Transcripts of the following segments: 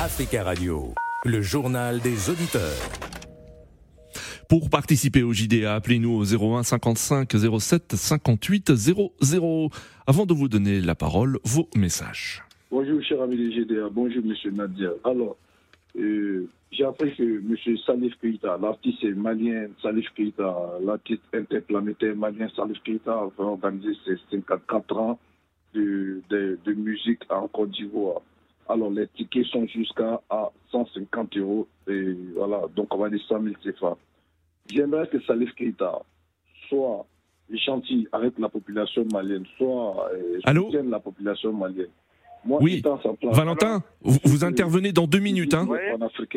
Africa Radio, le journal des auditeurs. Pour participer au JDA, appelez-nous au 01 55 07 58 00. Avant de vous donner la parole, vos messages. Bonjour, cher ami des JDA. Bonjour, monsieur Nadia. Alors, euh, j'ai appris que monsieur Salif Keita, l'artiste malien Salif Keita, l'artiste interplanétaire malien Salif Keita, va organiser ses 54 ans de, de, de musique en Côte d'Ivoire. Alors, les tickets sont jusqu'à 150 euros. Et voilà, donc on va dire 100 000 CFA. J'aimerais que Salif Keita soit gentil avec la population malienne, soit euh, Allô soutienne la population malienne. Moi, Oui. Valentin, vous, vous intervenez dans deux minutes. Hein.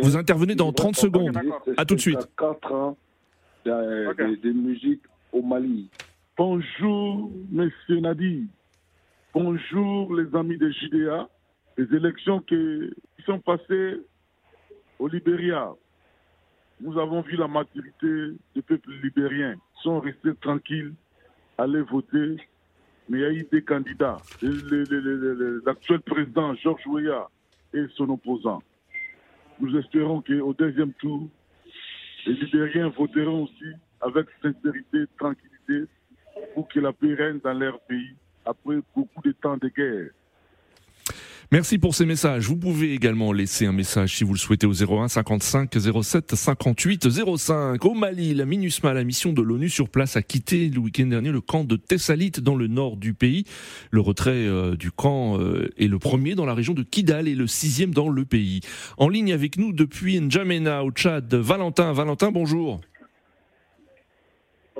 Vous intervenez dans il 30 va secondes. À tout de suite. 4 ans de, Ok. de- de musique au Mali. Bonjour, Monsieur Nadi. Bonjour, les amis de JDA. Les élections qui sont passées au Libéria. Nous avons vu la maturité du peuple libérien. Ils sont restés tranquilles, allaient voter. Mais il y a eu des candidats. L'actuel président, Georges Weah, et son opposant. Nous espérons qu'au deuxième tour, les Libériens voteront aussi avec sincérité, tranquillité, pour que la paix règne dans leur pays après beaucoup de temps de guerre. Merci pour ces messages. Vous pouvez également laisser un message si vous le souhaitez au 01 55 07 58 05. Au Mali, la MINUSMA, la mission de l'ONU sur place, a quitté le week-end dernier le camp de Tessalit dans le nord du pays. Le retrait euh, du camp euh, est le premier dans la région de Kidal et le sixième dans le pays. En ligne avec nous depuis N'Djamena au Tchad, Valentin. Valentin, bonjour.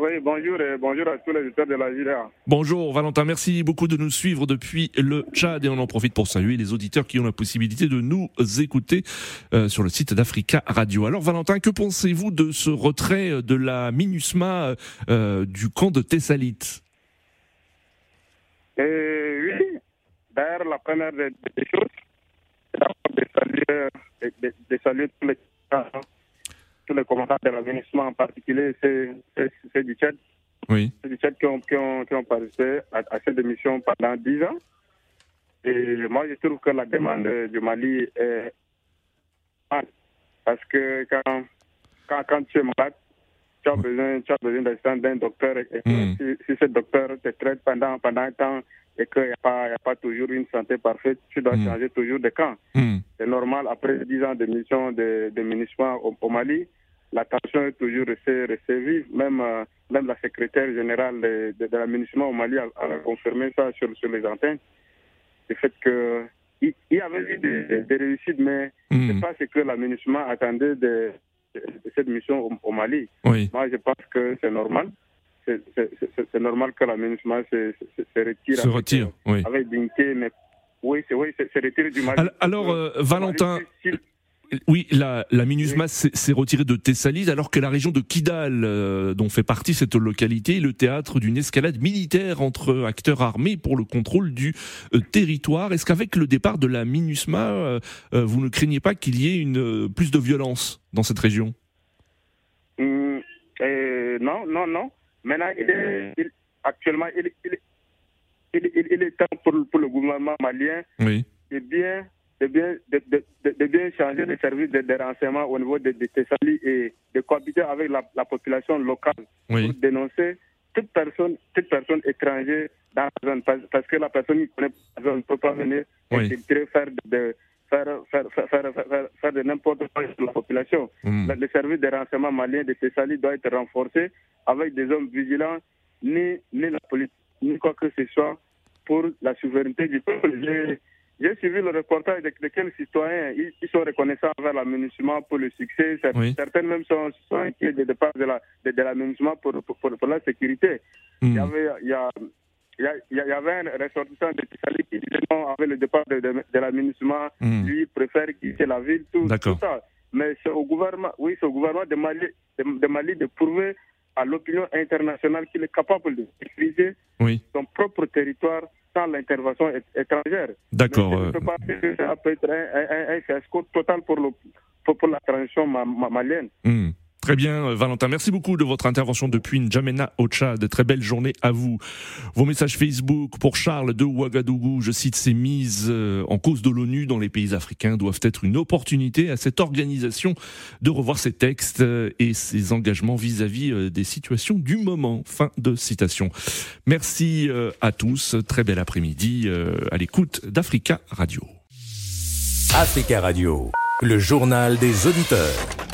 Oui, bonjour et bonjour à tous les auditeurs de la JDA. Bonjour Valentin, merci beaucoup de nous suivre depuis le Tchad et on en profite pour saluer les auditeurs qui ont la possibilité de nous écouter euh, sur le site d'Africa Radio. Alors Valentin, que pensez-vous de ce retrait de la MINUSMA euh, du camp de Tessalit Et oui, d'ailleurs, la première des, des choses, c'est de saluer, de, saluer tous les, tous les commandants de l'avénissement, en particulier ceux, ceux- du Tchad, Oui. ceux du Tchad qui ont, qui ont, qui ont participé à, à cette émission pendant 10 ans. Et moi, je trouve que la demande du Mali est mal. Parce que quand, quand, quand tu es malade, tu as besoin, tu as besoin d'assistance d'un docteur. Et, et Mm. si, si ce docteur te traite pendant, pendant un temps et qu'il n'y a, pas- y a pas toujours une santé parfaite, tu dois Mm. changer toujours de camp. Hmm. C'est normal, après 10 ans de mission de, de au, au Mali, la tension est toujours restée, restée vive. Même, euh, même la secrétaire générale de, de, de la MINUSMA au Mali a, a confirmé ça sur, sur les antennes. Le fait que il y avait eu des, des réussites, mais Hmm. c'est pas ce que la MINUSMA attendait de, cette mission au, au Mali. Oui. Moi, je pense que c'est normal. C'est- normal que la MINUSMA se, se, se retire. Se avec, retire, oui. Avec dignité, mais oui, c'est oui, c'est se retire du Mali. Al- Alors, euh, Valentin, Oui, la, la MINUSMA s'est s'est retirée de Tessalit alors que la région de Kidal, euh, dont fait partie cette localité, est le théâtre d'une escalade militaire entre acteurs armés pour le contrôle du euh, territoire. Est-ce qu'avec le départ de la MINUSMA, euh, vous ne craignez pas qu'il y ait une, euh, plus de violence dans cette région? Hum, euh, non, non, non. Maintenant, il est, il- actuellement, il, il, il, il- il est temps pour, pour le gouvernement malien Oui. de bien, de bien, de, de, de- bien changer les services de, renseignement au niveau de, de Thessalie et de cohabiter avec la, la population locale Oui. pour dénoncer toute personne, toute personne étrangère dans la zone. Parce, que la personne qui connaît la zone ne peut pas venir Oui. faire de, faire, faire, faire, faire, faire- de n'importe quoi sur la population. Hmm. Le service de renseignement malien de Thessalie doit être renforcé avec des hommes vigilants, ni, ni la police, ni quoi que ce soit pour la souveraineté du peuple. J'ai- suivi le reportage de, de quels citoyens ils, ils sont reconnaissants envers l'aménagement pour le succès. Oui. Certains même sont, sont inquiets de départ de la, de, de l'aménagement pour, pour, pour, pour la sécurité. Il y Hmm. avait, il y a, il y, avait un ressortissant de Thessalie qui disait non, avec le départ de, de, de l'aménagement, Hmm. lui préfère quitter la ville, tout, ça. Mais c'est au gouvernement, oui, c'est au gouvernement de Mali de, de Mali de prouver à l'opinion internationale qu'il est capable de Oui. son propre territoire sans l'intervention étrangère. D'accord. Euh, ça peut être un, un, un fiasco total pour, le, pour, pour la transition ma- ma- malienne. hmm. Très bien, euh, Valentin. Merci beaucoup de votre intervention depuis N'Djamena au Tchad. Très belle journée à vous. Vos messages Facebook pour Charles de Ouagadougou. Je cite ces mises euh, en cause de l'ONU dans les pays africains doivent être une opportunité à cette organisation de revoir ses textes euh, et ses engagements vis-à-vis des situations du moment. Fin de citation. Merci à tous. Très bel après-midi à l'écoute d'Africa Radio. Africa Radio, le journal des auditeurs.